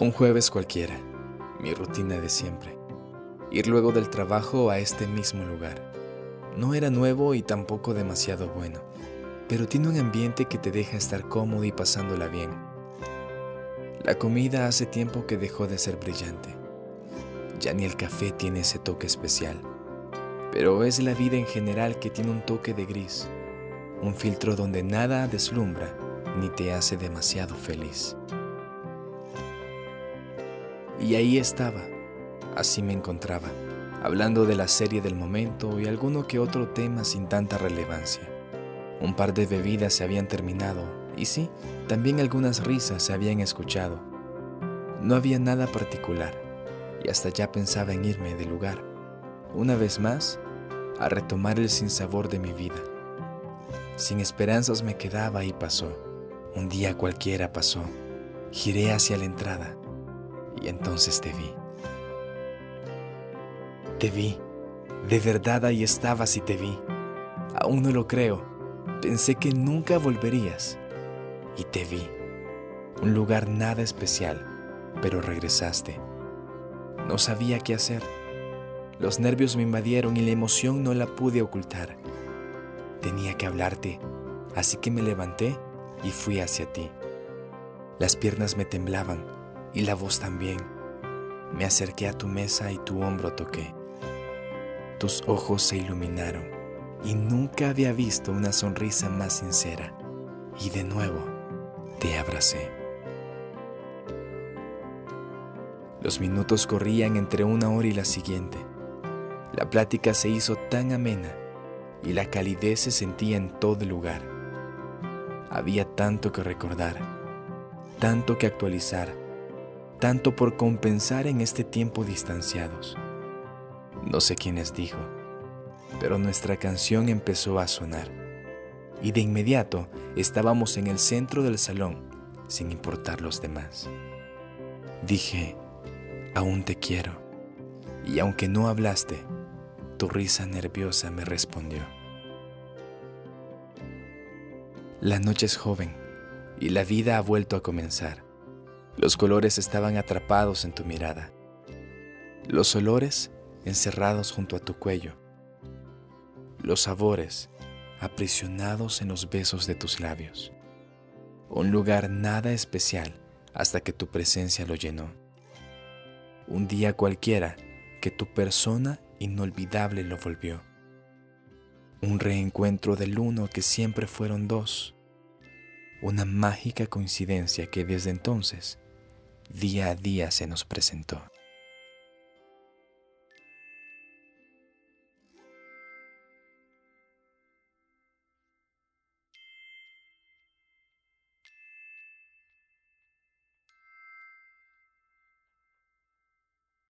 Un jueves cualquiera, mi rutina de siempre. Ir luego del trabajo a este mismo lugar. No era nuevo y tampoco demasiado bueno, pero tiene un ambiente que te deja estar cómodo y pasándola bien. La comida hace tiempo que dejó de ser brillante. Ya ni el café tiene ese toque especial, pero es la vida en general que tiene un toque de gris, un filtro donde nada deslumbra ni te hace demasiado feliz. Y ahí estaba, así me encontraba, hablando de la serie del momento y alguno que otro tema sin tanta relevancia. Un par de bebidas se habían terminado y sí, también algunas risas se habían escuchado. No había nada particular y hasta ya pensaba en irme del lugar, una vez más, a retomar el sinsabor de mi vida. Sin esperanzas me quedaba y pasó. Un día cualquiera pasó. Giré hacia la entrada y entonces te vi. Te vi. De verdad ahí estabas y te vi. Aún no lo creo. Pensé que nunca volverías. Y te vi. Un lugar nada especial, pero regresaste. No sabía qué hacer. Los nervios me invadieron y la emoción no la pude ocultar. Tenía que hablarte, así que me levanté y fui hacia ti. Las piernas me temblaban y la voz también. Me acerqué a tu mesa y tu hombro toqué. Tus ojos se iluminaron y nunca había visto una sonrisa más sincera. Y de nuevo te abracé. Los minutos corrían entre una hora y la siguiente. La plática se hizo tan amena y la calidez se sentía en todo el lugar. Había tanto que recordar, tanto que actualizar tanto por compensar en este tiempo distanciados. No sé quiénes dijo, pero nuestra canción empezó a sonar y de inmediato estábamos en el centro del salón sin importar los demás. Dije, aún te quiero, y aunque no hablaste, tu risa nerviosa me respondió. La noche es joven y la vida ha vuelto a comenzar. Los colores estaban atrapados en tu mirada. Los olores encerrados junto a tu cuello. Los sabores aprisionados en los besos de tus labios. Un lugar nada especial hasta que tu presencia lo llenó. Un día cualquiera que tu persona inolvidable lo volvió. Un reencuentro del uno que siempre fueron dos. Una mágica coincidencia que desde entonces día a día se nos presentó.